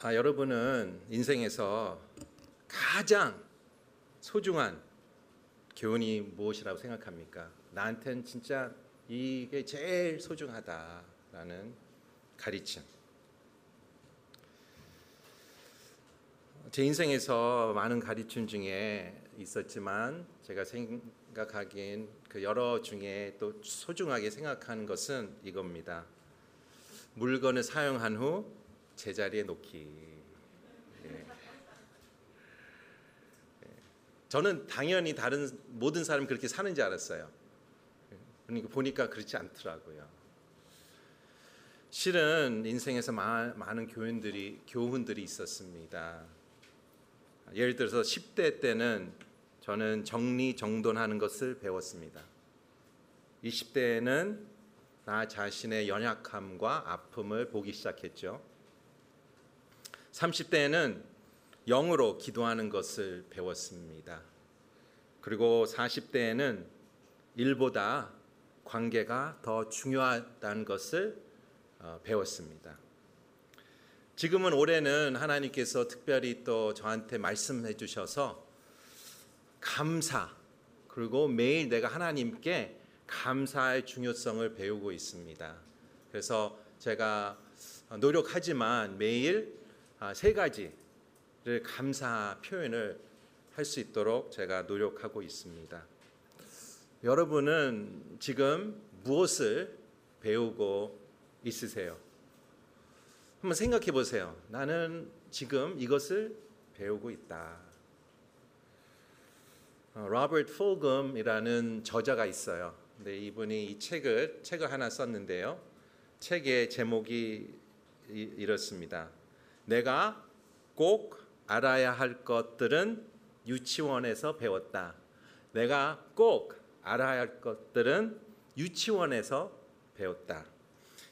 아, 여러분은 인생에서 가장 소중한 교훈이 무엇이라고 생각합니까? 나한테는 진짜 이게 제일 소중하다라는 가르침. 제 인생에서 많은 가르침 중에 있었지만 제가 생각하기엔 그 여러 중에 또 소중하게 생각하는 것은 이겁니다. 물건을 사용한 후 제자리에 놓기. 예. 예. 저는 당연히 다른 모든 사람이 그렇게 사는 줄 알았어요. 그러니까 보니까 그렇지 않더라고요. 실은 인생에서 많은 교훈들이 교훈들이 있었습니다. 예를 들어서 10대 때는 저는 정리정돈하는 것을 배웠습니다. 20대에는 나 자신의 연약함과 아픔을 보기 시작했죠. 30대에는 영으로 기도하는 것을 배웠습니다. 그리고 40대에는 일보다 관계가 더 중요하다는 것을 어, 배웠습니다. 지금은 올해는 하나님께서 특별히 또 저한테 말씀해 주셔서 감사 그리고 매일 내가 하나님께 감사의 중요성을 배우고 있습니다. 그래서 제가 노력하지만 매일 아, 세 가지를 감사 표현을 할 수 있도록 제가 노력하고 있습니다. 여러분은 지금 무엇을 배우고 있으세요? 한번 생각해 보세요. 나는 지금 이것을 배우고 있다. 로버트 어, 폴금이라는 저자가 있어요. 근데 이분이 이 책을 책을 하나 썼는데요. 책의 제목이 이렇습니다. 내가 꼭 알아야 할 것들은 유치원에서 배웠다. 내가 꼭 알아야 할 것들은 유치원에서 배웠다.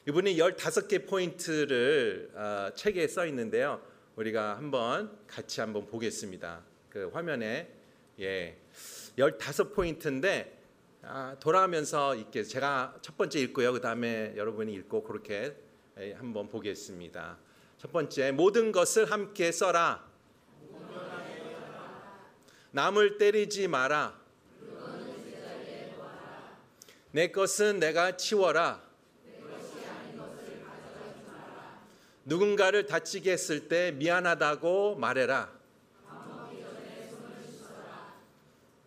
이분이 15개 포인트를 어, 책에 써 있는데요. 우리가 한번 같이 한번 보겠습니다. 그 화면에 예. 15포인트인데 아, 돌아가면서 읽게 제가 첫 번째 읽고요. 그다음에 여러분이 읽고 그렇게 예, 한번 보겠습니다. 첫 번째 모든 것을 함께 써라. 남을 때리지 마라. 내 것은 내가 치워라. 누군가를 다치게 했을 때 미안하다고 말해라.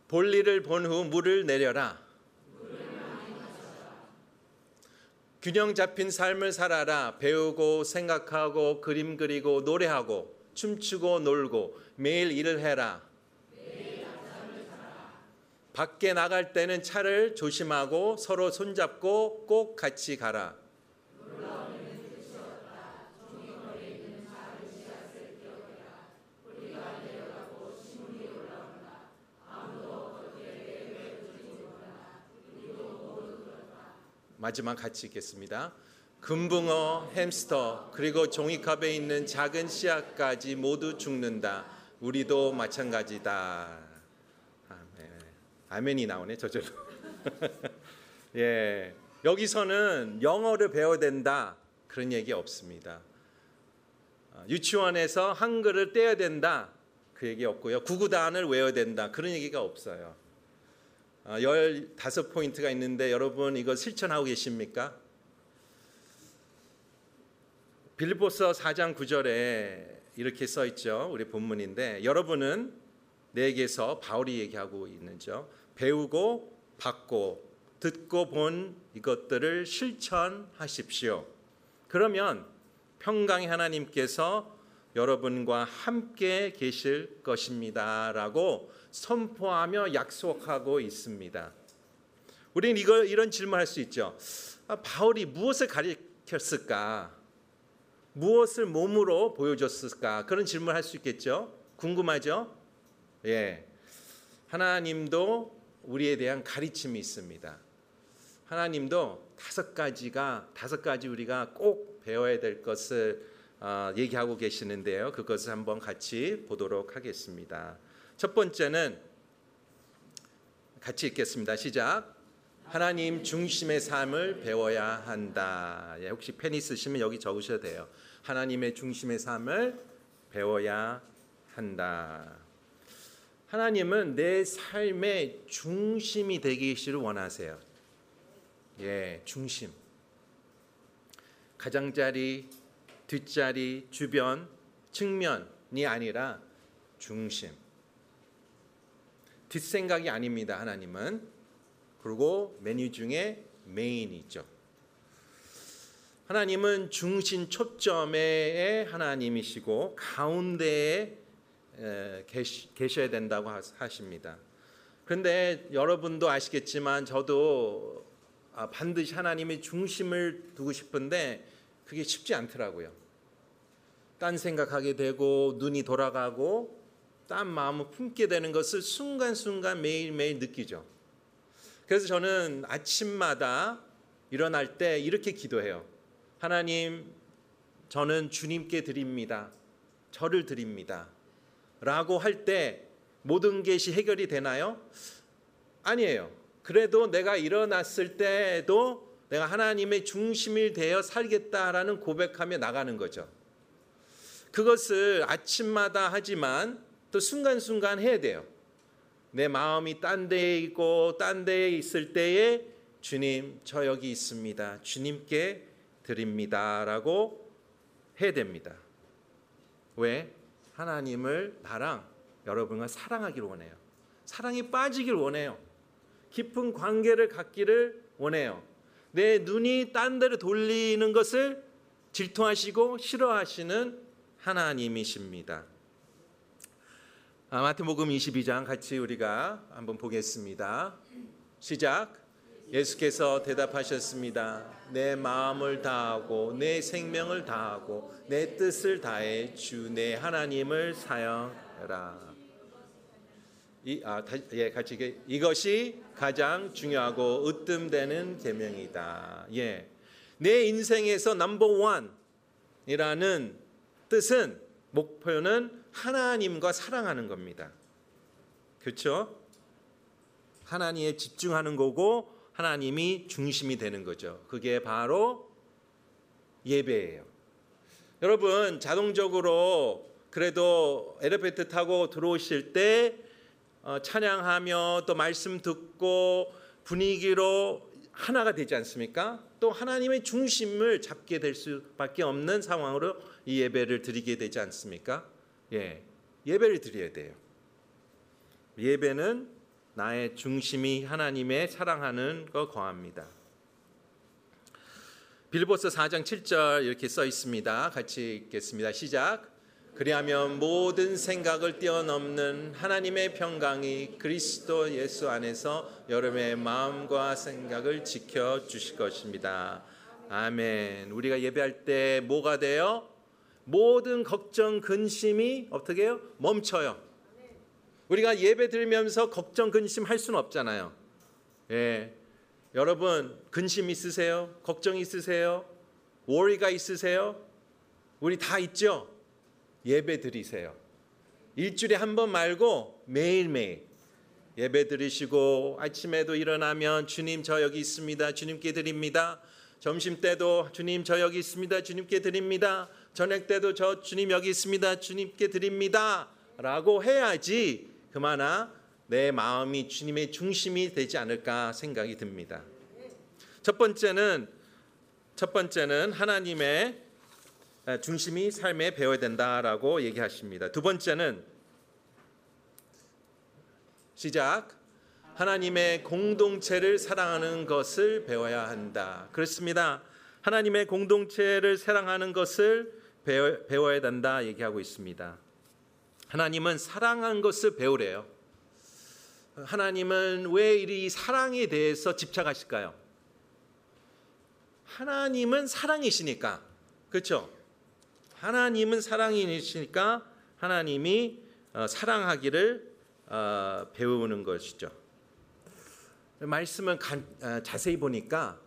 볼일을 본 후 물을 내려라. 균형 잡힌 삶을 살아라. 배우고 생각하고 그림 그리고 노래하고 춤추고 놀고 매일 일을 해라. 밖에 나갈 때는 차를 조심하고 서로 손잡고 꼭 같이 가라. 마지막 같이 읽겠습니다. 금붕어, 햄스터, 그리고 종이컵에 있는 작은 씨앗까지 모두 죽는다. 우리도 마찬가지다. 아멘. 아멘이 나오네 저절로. 예, 여기서는 영어를 배워야 된다 그런 얘기 없습니다. 아, 유치원에서 한글을 떼야 된다 그 얘기 없고요. 구구단을 외워야 된다 그런 얘기가 없어요. 15포인트가 아, 있는데 여러분 이거 실천하고 계십니까? 빌보서 4장 9절에 이렇게 써 있죠. 우리 본문인데 여러분은 내게서 바울이 얘기하고 있는죠. 배우고 받고 듣고 본 이것들을 실천하십시오. 그러면 평강의 하나님께서 여러분과 함께 계실 것입니다라고 선포하며 약속하고 있습니다. 우리는 이거 이런 질문할 수 있죠. 아, 바울이 무엇을 가르쳤을까? 무엇을 몸으로 보여줬을까? 그런 질문 할 수 있겠죠. 궁금하죠? 예. 하나님도 우리에 대한 가르침이 있습니다. 하나님도 다섯 가지가 다섯 가지 우리가 꼭 배워야 될 것을 어, 얘기하고 계시는데요. 그것을 한번 같이 보도록 하겠습니다. 첫 번째는 같이 읽겠습니다. 시작. 하나님 중심의 삶을 배워야 한다. 예, 혹시 펜 있으시면 여기 적으셔도 돼요. 하나님의 중심의 삶을 배워야 한다. 하나님은 내 삶의 중심이 되기를 원하세요. 예, 중심. 가장자리, 뒷자리, 주변, 측면이 아니라 중심. 뒷생각이 아닙니다. 하나님은. 그리고 메뉴 중에 메인이죠. 하나님은 중심 초점의 하나님이시고 가운데에 계셔야 된다고 하십니다. 그런데 여러분도 아시겠지만 저도 아, 반드시 하나님의 중심을 두고 싶은데 그게 쉽지 않더라고요. 딴 생각하게 되고 눈이 돌아가고 딴 마음을 품게 되는 것을 순간순간 매일매일 느끼죠. 그래서 저는 아침마다 일어날 때 이렇게 기도해요. 하나님, 저는 주님께 드립니다. 저를 드립니다. 라고 할 때 모든 것이 해결이 되나요? 아니에요. 그래도 내가 일어났을 때도 내가 하나님의 중심이 되어 살겠다라는 고백하며 나가는 거죠. 그것을 아침마다 하지만 또 순간순간 해야 돼요. 내 마음이 딴 데에 있고 딴 데에 있을 때에 주님 저 여기 있습니다. 주님께 드립니다라고 해야 됩니다. 왜? 하나님을 나랑 여러분과 사랑하기를 원해요. 사랑이 빠지길 원해요. 깊은 관계를 갖기를 원해요. 내 눈이 딴 데로 돌리는 것을 질투하시고 싫어하시는 하나님이십니다. 아, 마태복음 22장 같이 우리가 한번 보겠습니다. 시작. 예수께서 대답하셨습니다. 내 마음을 다하고 내 생명을 다하고 내 뜻을 다해 주 내 하나님을 사랑하라. 이, 아, 다, 예, 같이 이것이 가장 중요하고 으뜸되는 계명이다. 예, 내 인생에서 넘버 원이라는 뜻은 목표는 하나님과 사랑하는 겁니다. 그렇죠? 하나님에 집중하는 거고 하나님이 중심이 되는 거죠. 그게 바로 예배예요. 여러분 자동적으로 그래도 에르페트 타고 들어오실 때 어, 찬양하며 또 말씀 듣고 분위기로 하나가 되지 않습니까? 또 하나님의 중심을 잡게 될 수밖에 없는 상황으로 이 예배를 드리게 되지 않습니까? 예, 예배를 드려야 돼요. 예배는 나의 중심이 하나님의 사랑하는 거 거합니다. 빌보스 4장 7절 이렇게 써 있습니다. 같이 읽겠습니다. 시작. 그리하면 모든 생각을 뛰어넘는 하나님의 평강이 그리스도 예수 안에서 여러분의 마음과 생각을 지켜 주실 것입니다. 아멘. 우리가 예배할 때 뭐가 돼요? 모든 걱정 근심이 어떻게 해요? 멈춰요. 우리가 예배 들면서 걱정 근심 할 수는 없잖아요. 예. 여러분 근심 있으세요? 걱정 있으세요? 월리가 있으세요? 우리 다 있죠? 예배 드리세요. 일주일에 한 번 말고 매일매일 예배 드리시고 아침에도 일어나면 주님 저 여기 있습니다. 주님께 드립니다. 점심 때도 주님 저 여기 있습니다. 주님께 드립니다. 저녁 때도 저 주님 여기 있습니다. 주님께 드립니다. 라고 해야지 그마나 내 마음이 주님의 중심이 되지 않을까 생각이 듭니다. 첫 번째는 첫 번째는 하나님의 중심이 삶에 배워야 된다라고 얘기하십니다. 두 번째는 시작 하나님의 공동체를 사랑하는 것을 배워야 한다. 그렇습니다. 하나님의 공동체를 사랑하는 것을 배워 야 된다 얘기하고 있습니다. 하나님은 사랑한 것을 배우래요. 하나님은 왜이 사랑에 대해서 집착하실까요? 하나님은 사랑이시니까. 그렇죠? 하나님은 사랑이시니까 하나님이 어, 사랑하기를 어, 배우는 것이죠. 말씀은 어, 자세히 보니까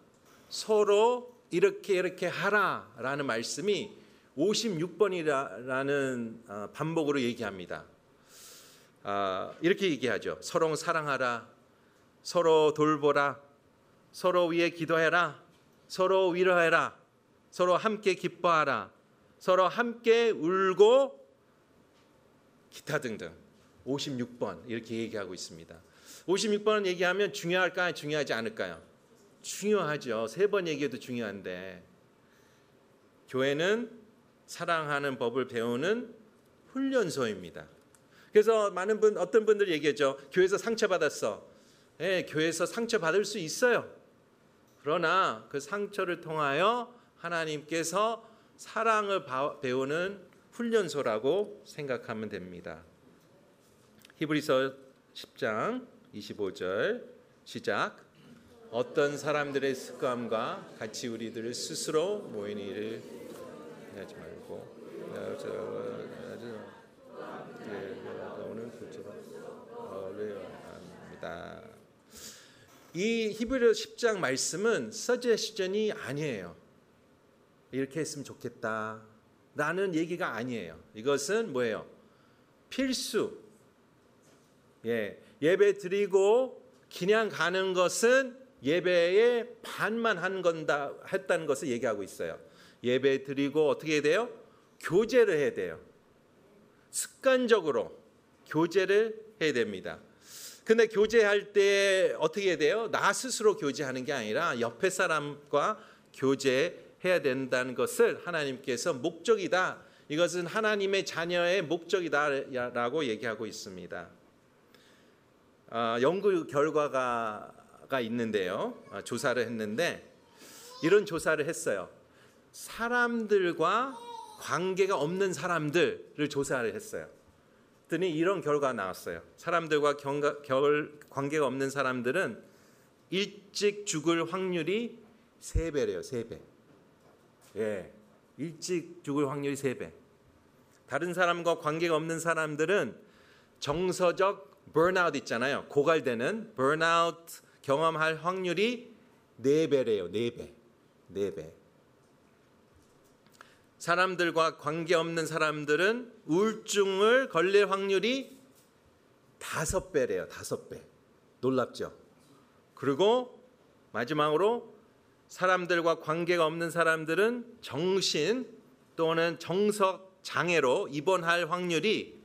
서로 이렇게 이렇게 하라라는 말씀이 56번이라는 반복으로 얘기합니다. 이렇게 얘기하죠. 서로 사랑하라, 서로 돌보라, 서로 위해 기도해라, 서로 위로해라, 서로 함께 기뻐하라, 서로 함께 울고 기타 등등 56번 이렇게 얘기하고 있습니다. 56번은 얘기하면 중요할까요? 중요하지 않을까요? 중요하죠. 세 번 얘기해도 중요한데 교회는 사랑하는 법을 배우는 훈련소입니다. 그래서 많은 분 어떤 분들 얘기했죠. 교회에서 상처 받았어. 예, 교회에서 상처 받을 수 있어요. 그러나 그 상처를 통하여 하나님께서 사랑을 배우는 훈련소라고 생각하면 됩니다. 히브리서 10장 25절 시작. 어떤 사람들의 습관과 같이 우리들 스스로 모인 일을 하지 말고 오늘 합니다. 이 히브리서 10장 말씀은 서제시전이 아니에요. 이렇게 했으면 좋겠다. 라는 얘기가 아니에요. 이것은 뭐예요? 필수. 예, 예배 드리고 그냥 가는 것은 예배의 반만 한 건다 했다는 것을 얘기하고 있어요. 예배 드리고 어떻게 해야 돼요? 교제를 해야 돼요. 습관적으로 교제를 해야 됩니다. 근데 교제할 때 어떻게 해야 돼요? 나 스스로 교제하는 게 아니라 옆에 사람과 교제해야 된다는 것을 하나님께서 목적이다. 이것은 하나님의 자녀의 목적이다라고 얘기하고 있습니다. 어, 연구 결과가 있는데요. 어, 조사를 했는데 이런 조사를 했어요. 사람들과 관계가 없는 사람들을 조사를 했어요. 그랬더니 이런 결과가 나왔어요. 사람들과 경가, 결, 관계가 없는 사람들은 일찍 죽을 확률이 3배래요. 3배. 예. 일찍 죽을 확률이 3배. 다른 사람과 관계가 없는 사람들은 정서적 burnout 있잖아요. 고갈되는 burnout 경험할 확률이 4배래요. 4배. 4배. 사람들과 관계없는 사람들은 우울증을 걸릴 확률이 다섯 배래요. 다섯 배. 놀랍죠? 그리고 마지막으로 사람들과 관계가 없는 사람들은 정신 또는 정석 장애로 입원할 확률이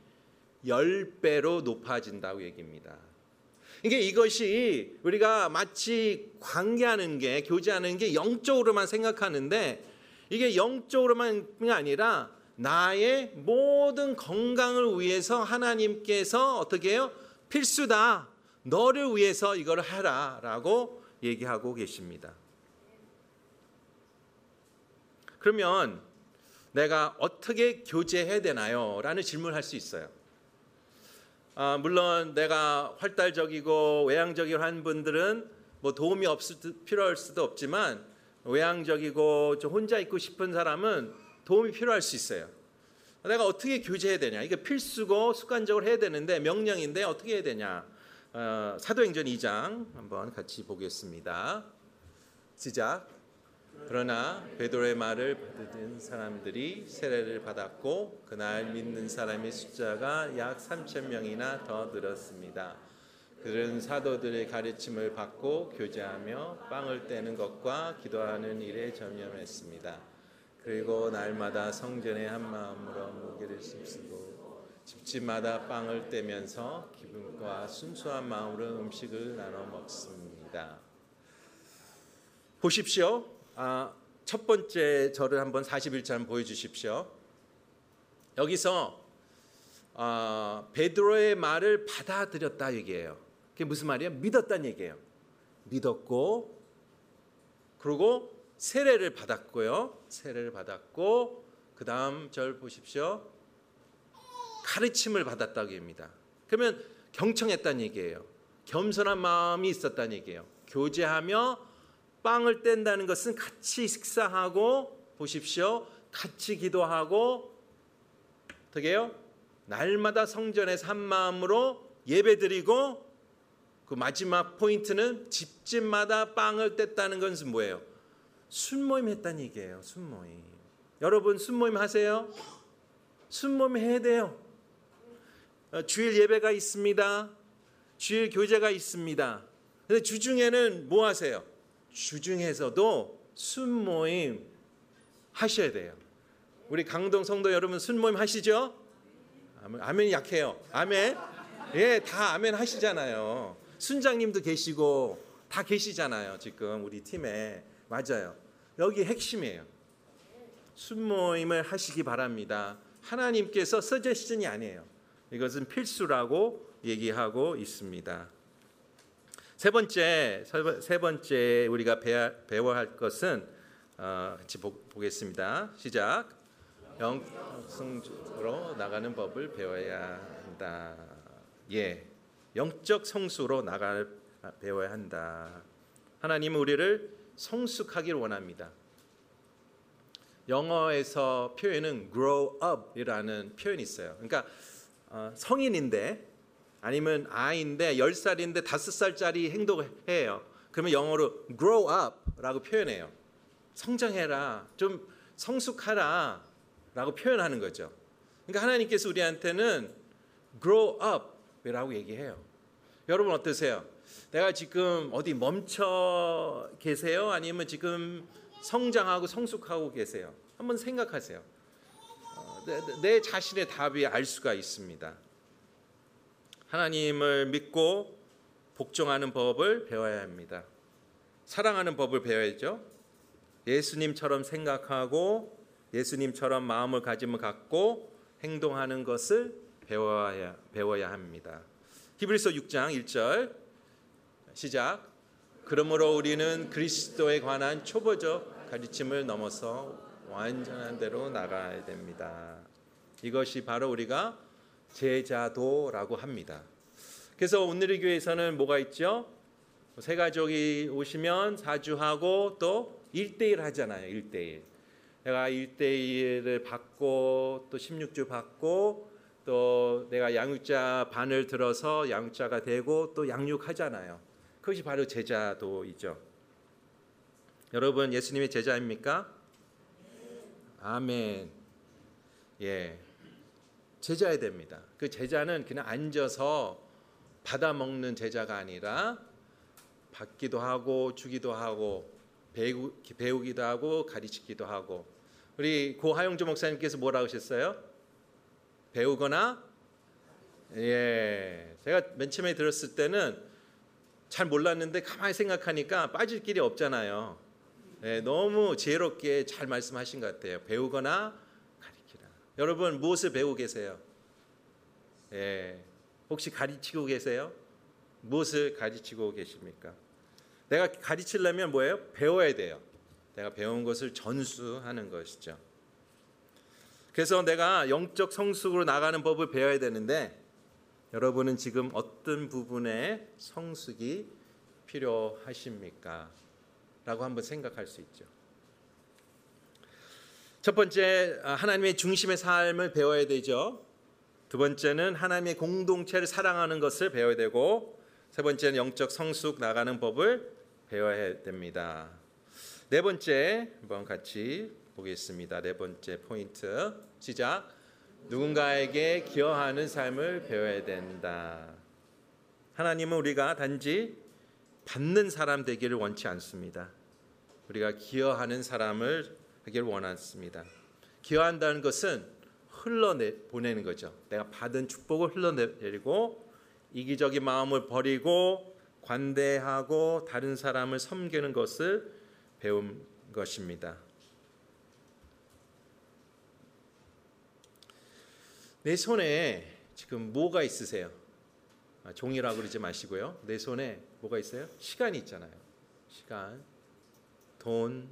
10배로 높아진다고 얘기입니다. 이게 이것이 우리가 마치 관계하는 게 교제하는 게 영적으로만 생각하는데 이게 영적으로만이 아니라 나의 모든 건강을 위해서 하나님께서 어떻게 해요? 필수다. 너를 위해서 이걸 하라라고 얘기하고 계십니다. 그러면 내가 어떻게 교제해야 되나요? 라는 질문을 할 수 있어요. 아, 물론 내가 활달적이고 외향적이고 한 분들은 뭐 도움이 없을 필요할 수도 없지만 외향적이고 좀 혼자 있고 싶은 사람은 도움이 필요할 수 있어요. 내가 어떻게 교제해야 되냐? 이게 필수고 습관적으로 해야 되는데 명령인데 어떻게 해야 되냐? 어, 사도행전 2장 한번 같이 보겠습니다. 시작. 그러나 베드로의 말을 받은 사람들이 세례를 받았고 그날 믿는 사람의 숫자가 약 3천 명이나 더 늘었습니다. 그들은 사도들의 가르침을 받고 교제하며 빵을 떼는 것과 기도하는 일에 전념했습니다. 그리고 날마다 성전에 한 마음으로 무게를 씁쓰고 집집마다 빵을 떼면서 기분과 순수한 마음으로 음식을 나눠 먹습니다. 보십시오. 아, 첫 번째 절을 한번 41절 보여주십시오. 여기서 아, 베드로의 말을 받아들였다 얘기예요. 그게 무슨 말이에요? 믿었다는 얘기예요. 믿었고 그리고 세례를 받았고요. 세례를 받았고 그 다음 절 보십시오. 가르침을 받았다고 합니다. 그러면 경청했다는 얘기예요. 겸손한 마음이 있었다는 얘기예요. 교제하며 빵을 뗀다는 것은 같이 식사하고 보십시오. 같이 기도하고 어떻게 해요? 날마다 성전에서 한 마음으로 예배드리고 그 마지막 포인트는 집집마다 빵을 뗐다는 것은 뭐예요? 순모임 했다는 얘기예요. 순모임. 여러분 순모임 하세요? 순모임 해야 돼요. 어, 주일 예배가 있습니다. 주일 교제가 있습니다. 근데 주중에는 뭐 하세요? 주중에서도 순모임 하셔야 돼요. 우리 강동 성도 여러분 순모임 하시죠? 아멘, 아멘이 약해요. 아멘. 예, 다 아멘 하시잖아요. 순장님도 계시고 다 계시잖아요. 지금 우리 팀에 맞아요. 여기 핵심이에요. 순모임을 하시기 바랍니다. 하나님께서 서제시즌이 아니에요. 이것은 필수라고 얘기하고 있습니다. 세 번째 세 번째 우리가 배워야 할 것은 어, 같이 보, 겠습니다 시작. 영성으로 나가는 법을 배워야 한다. 예, 영적 성수로 나가 배워야 한다. 하나님은 우리를 성숙하기를 원합니다. 영어에서 표현은 grow up이라는 표현이 있어요. 그러니까 어, 성인인데 아니면 아이인데 10살인데 5살짜리 행동을 해요. 그러면 영어로 grow up라고 표현해요. 성장해라. 좀 성숙하라. 라고 표현하는 거죠. 그러니까 하나님께서 우리한테는 grow up이라고 얘기해요. 여러분 어떠세요? 내가 지금 어디 멈춰 계세요? 아니면 지금 성장하고 성숙하고 계세요? 한번 생각하세요. 어, 내, 내 자신의 답이 알 수가 있습니다. 하나님을 믿고 복종하는 법을 배워야 합니다. 사랑하는 법을 배워야죠. 예수님처럼 생각하고 예수님처럼 마음을 가짐을 갖고 행동하는 것을 배워야 배워야 합니다. 히브리서 6장 1절 시작. 그러므로 우리는 그리스도에 관한 초보적 가르침을 넘어서 완전한 대로 나가야 됩니다. 이것이 바로 우리가 제자도라고 합니다. 그래서 오늘의 교회에서는 뭐가 있죠? 세 가족이 오시면 사주하고 또 1대1 하잖아요. 1대1. 내가 1대1을 받고 또 16주 받고 또 내가 양육자 반을 들어서 양육자가 되고 또 양육하잖아요. 그것이 바로 제자도이죠. 여러분 예수님의 제자입니까? 아멘. 예. 제자야 됩니다. 그 제자는 그냥 앉아서 받아 먹는 제자가 아니라 받기도 하고 주기도 하고 배우, 배우기도 하고 가르치기도 하고 우리 고 하용주 목사님께서 뭐라고 하셨어요? 배우거나 예 제가 맨 처음에 들었을 때는 잘 몰랐는데 가만히 생각하니까 빠질 길이 없잖아요. 예, 너무 지혜롭게 잘 말씀하신 것 같아요. 배우거나 여러분 무엇을 배우고 계세요? 예, 혹시 가르치고 계세요? 무엇을 가르치고 계십니까? 내가 가르치려면 뭐예요? 배워야 돼요. 내가 배운 것을 전수하는 것이죠. 그래서 내가 영적 성숙으로 나가는 법을 배워야 되는데 여러분은 지금 어떤 부분에 성숙이 필요하십니까? 라고 한번 생각할 수 있죠. 첫 번째 아, 하나님의 중심의 삶을 배워야 되죠. 두 번째는 하나님의 공동체를 사랑하는 것을 배워야 되고 세 번째는 영적 성숙 나가는 법을 배워야 됩니다. 네 번째 한번 같이 보겠습니다. 네 번째 포인트 시작. 누군가에게 기여하는 삶을 배워야 된다. 하나님은 우리가 단지 받는 사람 되기를 원치 않습니다. 우리가 기여하는 사람을 하기를 원했습니다. 기여한다는 것은 흘러내 보내는 거죠. 내가 받은 축복을 흘러내리고 이기적인 마음을 버리고 관대하고 다른 사람을 섬기는 것을 배운 것입니다. 내 손에 지금 뭐가 있으세요? 아, 종이라고 그러지 마시고요. 내 손에 뭐가 있어요? 시간이 있잖아요. 시간, 돈,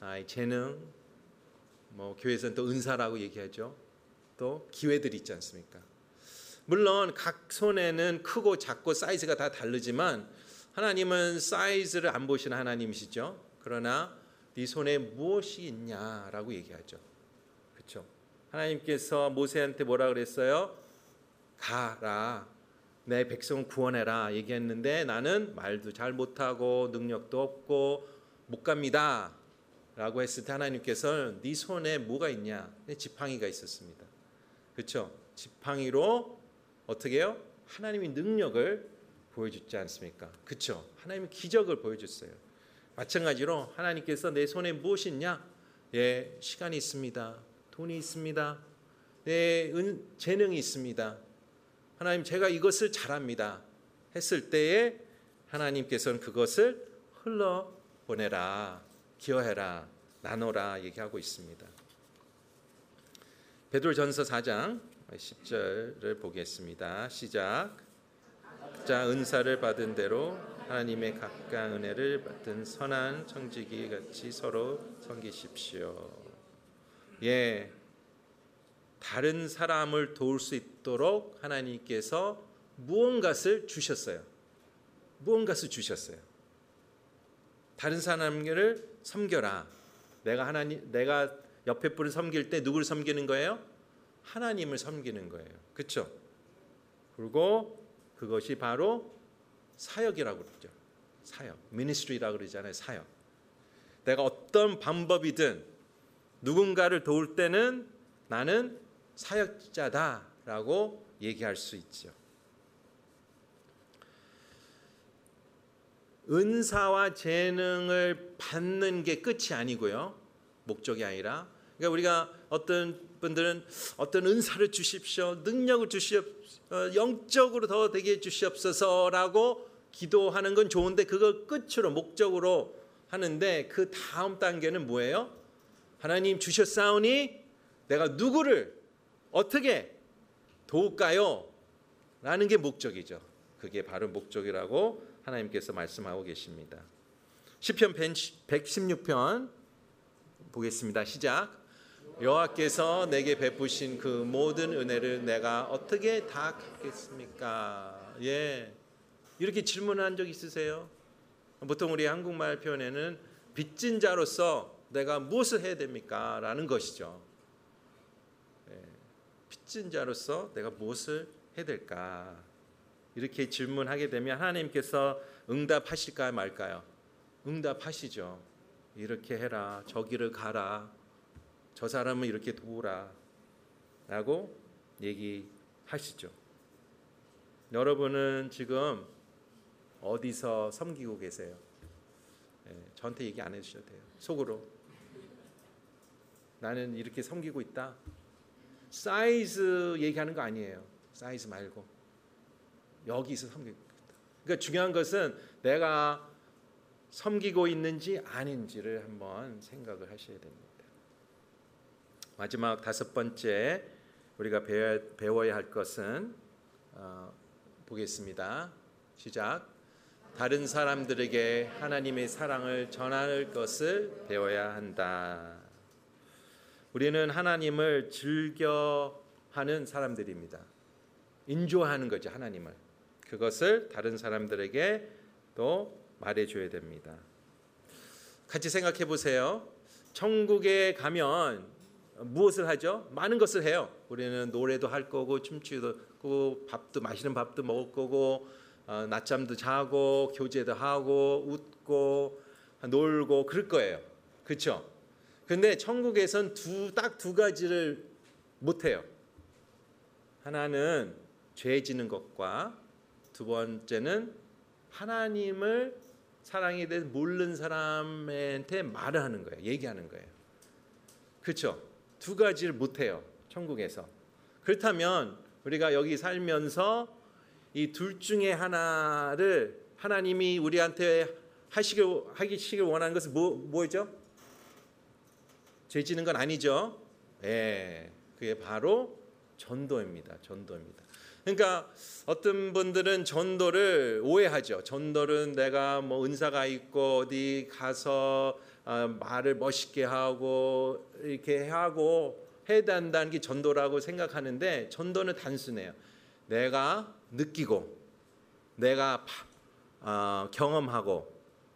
아이 재능, 뭐 교회에서는 또 은사라고 얘기하죠. 또 기회들이 있지 않습니까? 물론 각 손에는 크고 작고 사이즈가 다 다르지만 하나님은 사이즈를 안 보시는 하나님이시죠. 그러나 네 손에 무엇이 있냐라고 얘기하죠. 그렇죠? 하나님께서 모세한테 뭐라 그랬어요? 가라. 내 백성을 구원해라 얘기했는데 나는 말도 잘 못하고 능력도 없고 못 갑니다. 라고 했을 때 하나님께서는 네 손에 뭐가 있냐? 지팡이가 있었습니다. 그렇죠? 지팡이로 어떻게 해요? 하나님의 능력을 보여주지 않습니까? 그렇죠? 하나님의 기적을 보여줬어요. 마찬가지로 하나님께서 내 손에 무엇이 있냐? 예, 시간이 있습니다. 돈이 있습니다. 내 은, 재능이 있습니다. 하나님 제가 이것을 잘합니다. 했을 때에 하나님께서는 그것을 흘러 보내라, 기여해라, 나눠라 얘기하고 있습니다. 베드로전서 4장 10절을 보겠습니다. 시작. 자 은사를 받은 대로 하나님의 각각 은혜를 받은 선한 청지기 같이 서로 섬기십시오. 예. 다른 사람을 도울 수 있도록 하나님께서 무언가를 주셨어요. 무언가를 주셨어요. 다른 사람을 섬겨라. 내가 하나님 내가 옆에 분을 섬길 때 누구를 섬기는 거예요? 하나님을 섬기는 거예요. 그렇죠? 그리고 그것이 바로 사역이라고 그러죠. 사역. 미니스트리라고 그러잖아요. 사역. 내가 어떤 방법이든 누군가를 도울 때는 나는 사역자다라고 얘기할 수 있죠. 은사와 재능을 받는 게 끝이 아니고요. 목적이 아니라 그러니까 우리가 어떤 분들은 어떤 은사를 주십시오. 능력을 주시옵 영적으로 더 되게 해 주시옵소서라고 기도하는 건 좋은데 그걸 끝으로 목적으로 하는데 그 다음 단계는 뭐예요? 하나님 주셨사오니 내가 누구를 어떻게 도울까요? 라는 게 목적이죠. 그게 바로 목적이라고 하나님께서 말씀하고 계십니다. 시편 116편 보겠습니다. 시작. 여호와께서 내게 베푸신 그 모든 은혜를 내가 어떻게 다 갚겠습니까? 예. 이렇게 질문한 적 있으세요? 보통 우리 한국말 표현에는 빚진 자로서 내가 무엇을 해야 됩니까? 라는 것이죠. 예. 빚진 자로서 내가 무엇을 해야 될까? 이렇게 질문하게 되면 하나님께서 응답하실까 말까요? 응답하시죠. 이렇게 해라. 저기를 가라. 저 사람은 이렇게 도우라. 라고 얘기하시죠. 여러분은 지금 어디서 섬기고 계세요? 네, 저한테 얘기 안 해주셔도 돼요. 속으로. 나는 이렇게 섬기고 있다. 사이즈 얘기하는 거 아니에요. 사이즈 말고. 여기서 섬기고 있다. 그러니까 중요한 것은 내가 섬기고 있는지 아닌지를 한번 생각을 하셔야 됩니다. 마지막 다섯 번째 우리가 배워야 할 것은 어, 보겠습니다. 시작. 다른 사람들에게 하나님의 사랑을 전할 것을 배워야 한다. 우리는 하나님을 즐겨 하는 사람들입니다. 인조하는 거죠, 하나님을. 그것을 다른 사람들에게 또 말해줘야 됩니다. 같이 생각해 보세요. 천국에 가면 무엇을 하죠? 많은 것을 해요. 우리는 노래도 할 거고 춤추도 하고 밥도 맛있는 밥도 먹을 거고 어, 낮잠도 자고 교제도 하고 웃고 놀고 그럴 거예요. 그렇죠? 근데 천국에선 두 딱 두 가지를 못 해요. 하나는 죄 지는 것과 두 번째는 하나님을 사랑에 대해서 모르는 사람한테 말을 하는 거예요. 얘기하는 거예요. 그렇죠? 두 가지를 못 해요. 천국에서. 그렇다면 우리가 여기 살면서 이 둘 중에 하나를 하나님이 우리한테 하시길 하기시길 원하는 것은 뭐 뭐죠? 죄 지는 건 아니죠. 예. 그게 바로 전도입니다. 전도입니다. 그러니까 어떤 분들은 전도를 오해하죠. 전도는 내가 뭐 은사가 있고 어디 가서 어, 말을 멋있게 하고 이렇게 하고 해야 된다는 게 전도라고 생각하는데 전도는 단순해요. 내가 느끼고 내가 어, 경험하고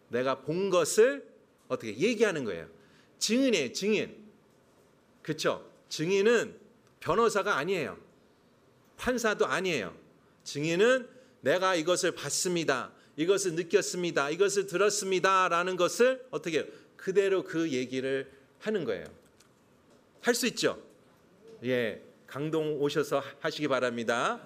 내가 본 것을 어떻게 얘기하는 거예요. 증인이에요, 증인. 그렇죠? 증인은 변호사가 아니에요. 판사도 아니에요. 증인은 내가 이것을 봤습니다. 이것을 느꼈습니다. 이것을 들었습니다 라는 것을 어떻게 해요? 그대로 그 얘기를 하는 거예요. 할 수 있죠? 예. 강동 오셔서 하시기 바랍니다.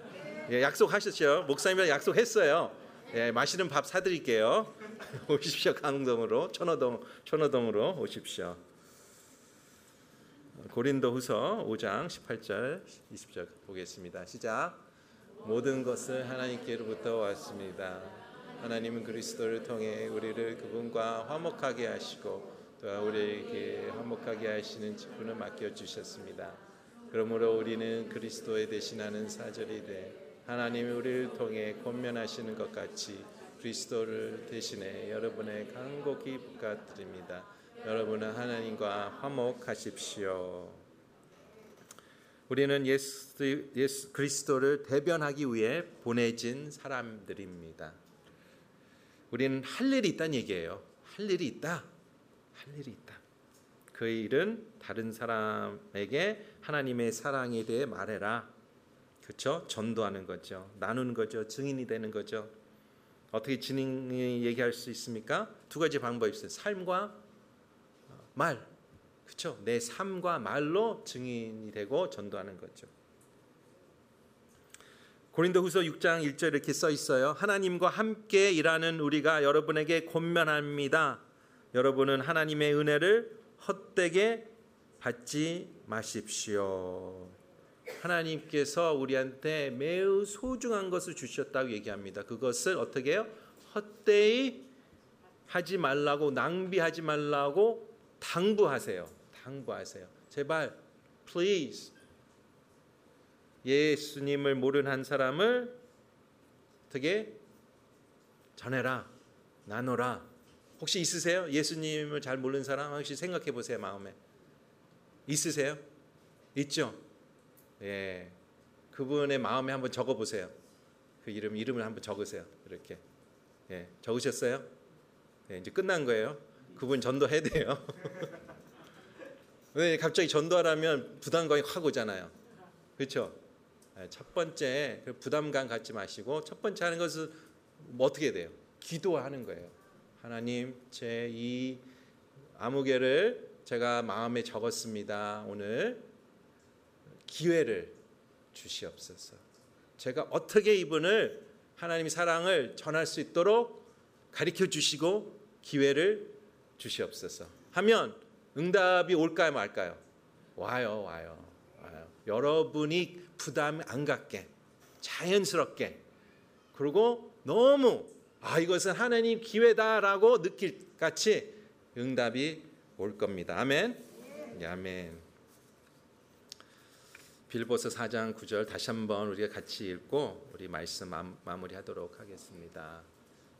예, 약속하셨죠? 목사님이랑 약속했어요. 예, 맛있는 밥 사드릴게요. 오십시오 강동으로 천호동 천호동으로 오십시오. 고린도후서 5장 18절 20절 보겠습니다. 시작. 모든 것은 하나님께로부터 왔습니다. 하나님은 그리스도를 통해 우리를 그분과 화목하게 하시고 또 우리에게 화목하게 하시는 직분을 맡겨 주셨습니다. 그러므로 우리는 그리스도에 대신하는 사절이 돼 하나님이 우리를 통해 권면하시는 것 같이 그리스도를 대신해 여러분의 간곡히 부탁드립니다. 여러분은 하나님과 화목하십시오. 우리는 예수, 예수 그리스도를 대변하기 위해 보내진 사람들입니다. 우리는 할 일이 있다는 얘기예요. 할 일이 있다. 할 일이 있다. 그 일은 다른 사람에게 하나님의 사랑에 대해 말해라. 그렇죠? 전도하는 거죠. 나누는 거죠. 증인이 되는 거죠. 어떻게 증인이 얘기할 수 있습니까? 두 가지 방법이 있어요. 삶과 말. 그렇죠? 내 삶과 말로 증인이 되고 전도하는 거죠. 고린도후서 6장 1절 이렇게 써 있어요. 하나님과 함께 일하는 우리가 여러분에게 권면합니다. 여러분은 하나님의 은혜를 헛되게 받지 마십시오. 하나님께서 우리한테 매우 소중한 것을 주셨다고 얘기합니다. 그것을 어떻게 해요? 헛되이 하지 말라고 낭비하지 말라고 당부하세요. 당부하세요. 제발 please 예수님을 모르는 한 사람을 어떻게 전해라. 나눠라. 혹시 있으세요? 예수님을 잘 모르는 사람 혹시 생각해 보세요, 마음에. 있으세요? 있죠? 예. 그분의 마음에 한번 적어 보세요. 그 이름 이름을 한번 적으세요. 이렇게. 예. 적으셨어요? 예, 이제 끝난 거예요. 그분 전도해야 돼요. 왜 갑자기 전도하라면 부담감이 확 오잖아요. 그렇죠? 첫 번째 그 부담감 갖지 마시고 첫 번째 하는 것은 뭐 어떻게 돼요? 기도하는 거예요. 하나님 제 이 아무개를 제가 마음에 적었습니다. 오늘 기회를 주시옵소서. 제가 어떻게 이분을 하나님의 사랑을 전할 수 있도록 가르쳐 주시고 기회를 주시옵소서. 하면 응답이 올까요, 말까요? 와요, 와요, 와요. 여러분이 부담 안 갖게 자연스럽게 그리고 너무 아 이것은 하나님 기회다라고 느낄 같이 응답이 올 겁니다. 아멘. 네, 아멘. 빌보서 4장 9절 다시 한번 우리가 같이 읽고 우리 말씀 마무리하도록 하겠습니다.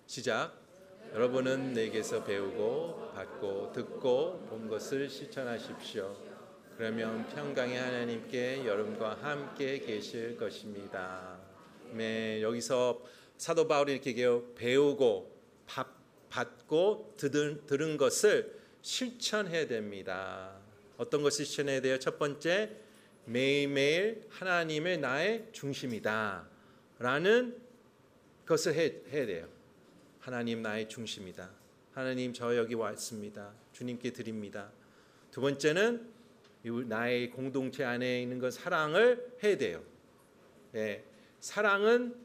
시작. 여러분은 내게서 배우고 받고 듣고 본 것을 실천하십시오. 그러면 평강의 하나님께 여러분과 함께 계실 것입니다. 네, 여기서 사도 바울이 이렇게. 배우고 받고 들은, 들은 것을 실천해야 됩니다. 어떤 것을 실천해야 돼요? 첫 번째, 매일매일 하나님의 나의 중심이다. 라는 것을 해, 해야 돼요. 하나님 나의 중심이다. 하나님 저 여기 왔습니다. 주님께 드립니다. 두 번째는 나의 공동체 안에 있는 것 사랑을 해야 돼요. 예, 사랑은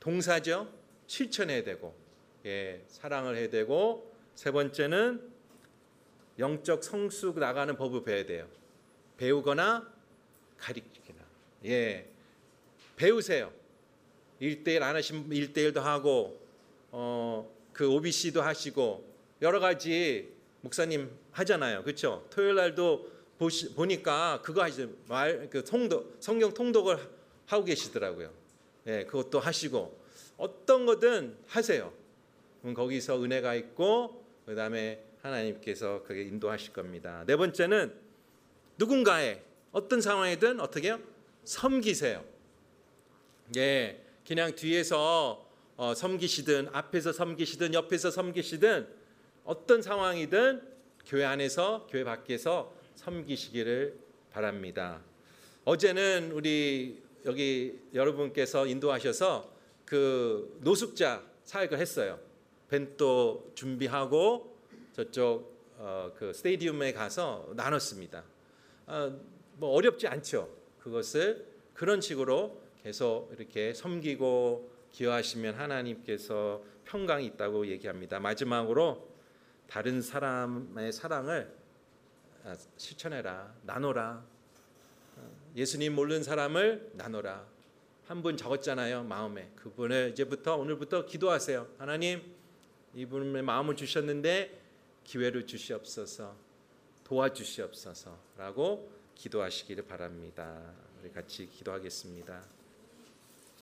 동사죠. 실천해야 되고, 예, 사랑을 해야 되고, 세 번째는 영적 성숙 나가는 법을 배워야 돼요. 배우거나 가르치거나. 예. 배우세요. 1대1 안 하시면 1대1도 하고 어, 그 OBC도 하시고 여러 가지 목사님 하잖아요. 그렇죠? 토요일 날도 보시, 보니까 그거 하시죠. 말 그 통독 성경 통독을 하고 계시더라고요. 예, 그것도 하시고 어떤 거든 하세요. 그럼 거기서 은혜가 있고 그다음에 하나님께서 그게 인도하실 겁니다. 네 번째는 누군가의 어떤 상황이든 어떻게 요 섬기세요. 예, 그냥 뒤에서 어, 섬기시든 앞에서 섬기시든 옆에서 섬기시든 어떤 상황이든 교회 안에서 교회 밖에서 섬기시기를 바랍니다. 어제는 우리 여기 여러분께서 인도하셔서 그 노숙자 사역을 했어요. 벤또 준비하고 저쪽 어, 그 스테디움에 가서 나눴습니다. 어, 뭐 어렵지 않죠. 그것을 그런 식으로 계속 이렇게 섬기고 기여하시면 하나님께서 평강이 있다고 얘기합니다. 마지막으로 다른 사람의 사랑을 아, 실천해라. 나눠라. 어, 예수님 모르는 사람을 나눠라. 한 분 적었잖아요. 마음에. 그분을 이제부터 오늘부터 기도하세요. 하나님 이분의 마음을 주셨는데 기회를 주시옵소서. 도와주시옵소서라고 기도하시기를 바랍니다. 우리 같이 기도하겠습니다.